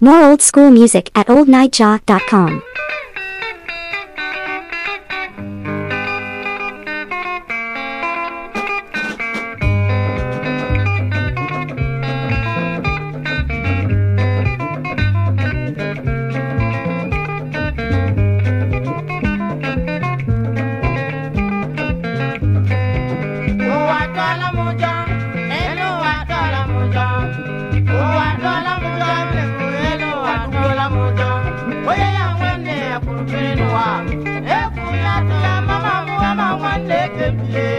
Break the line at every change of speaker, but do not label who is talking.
More old school music at oldnightjaw.com. Thank you.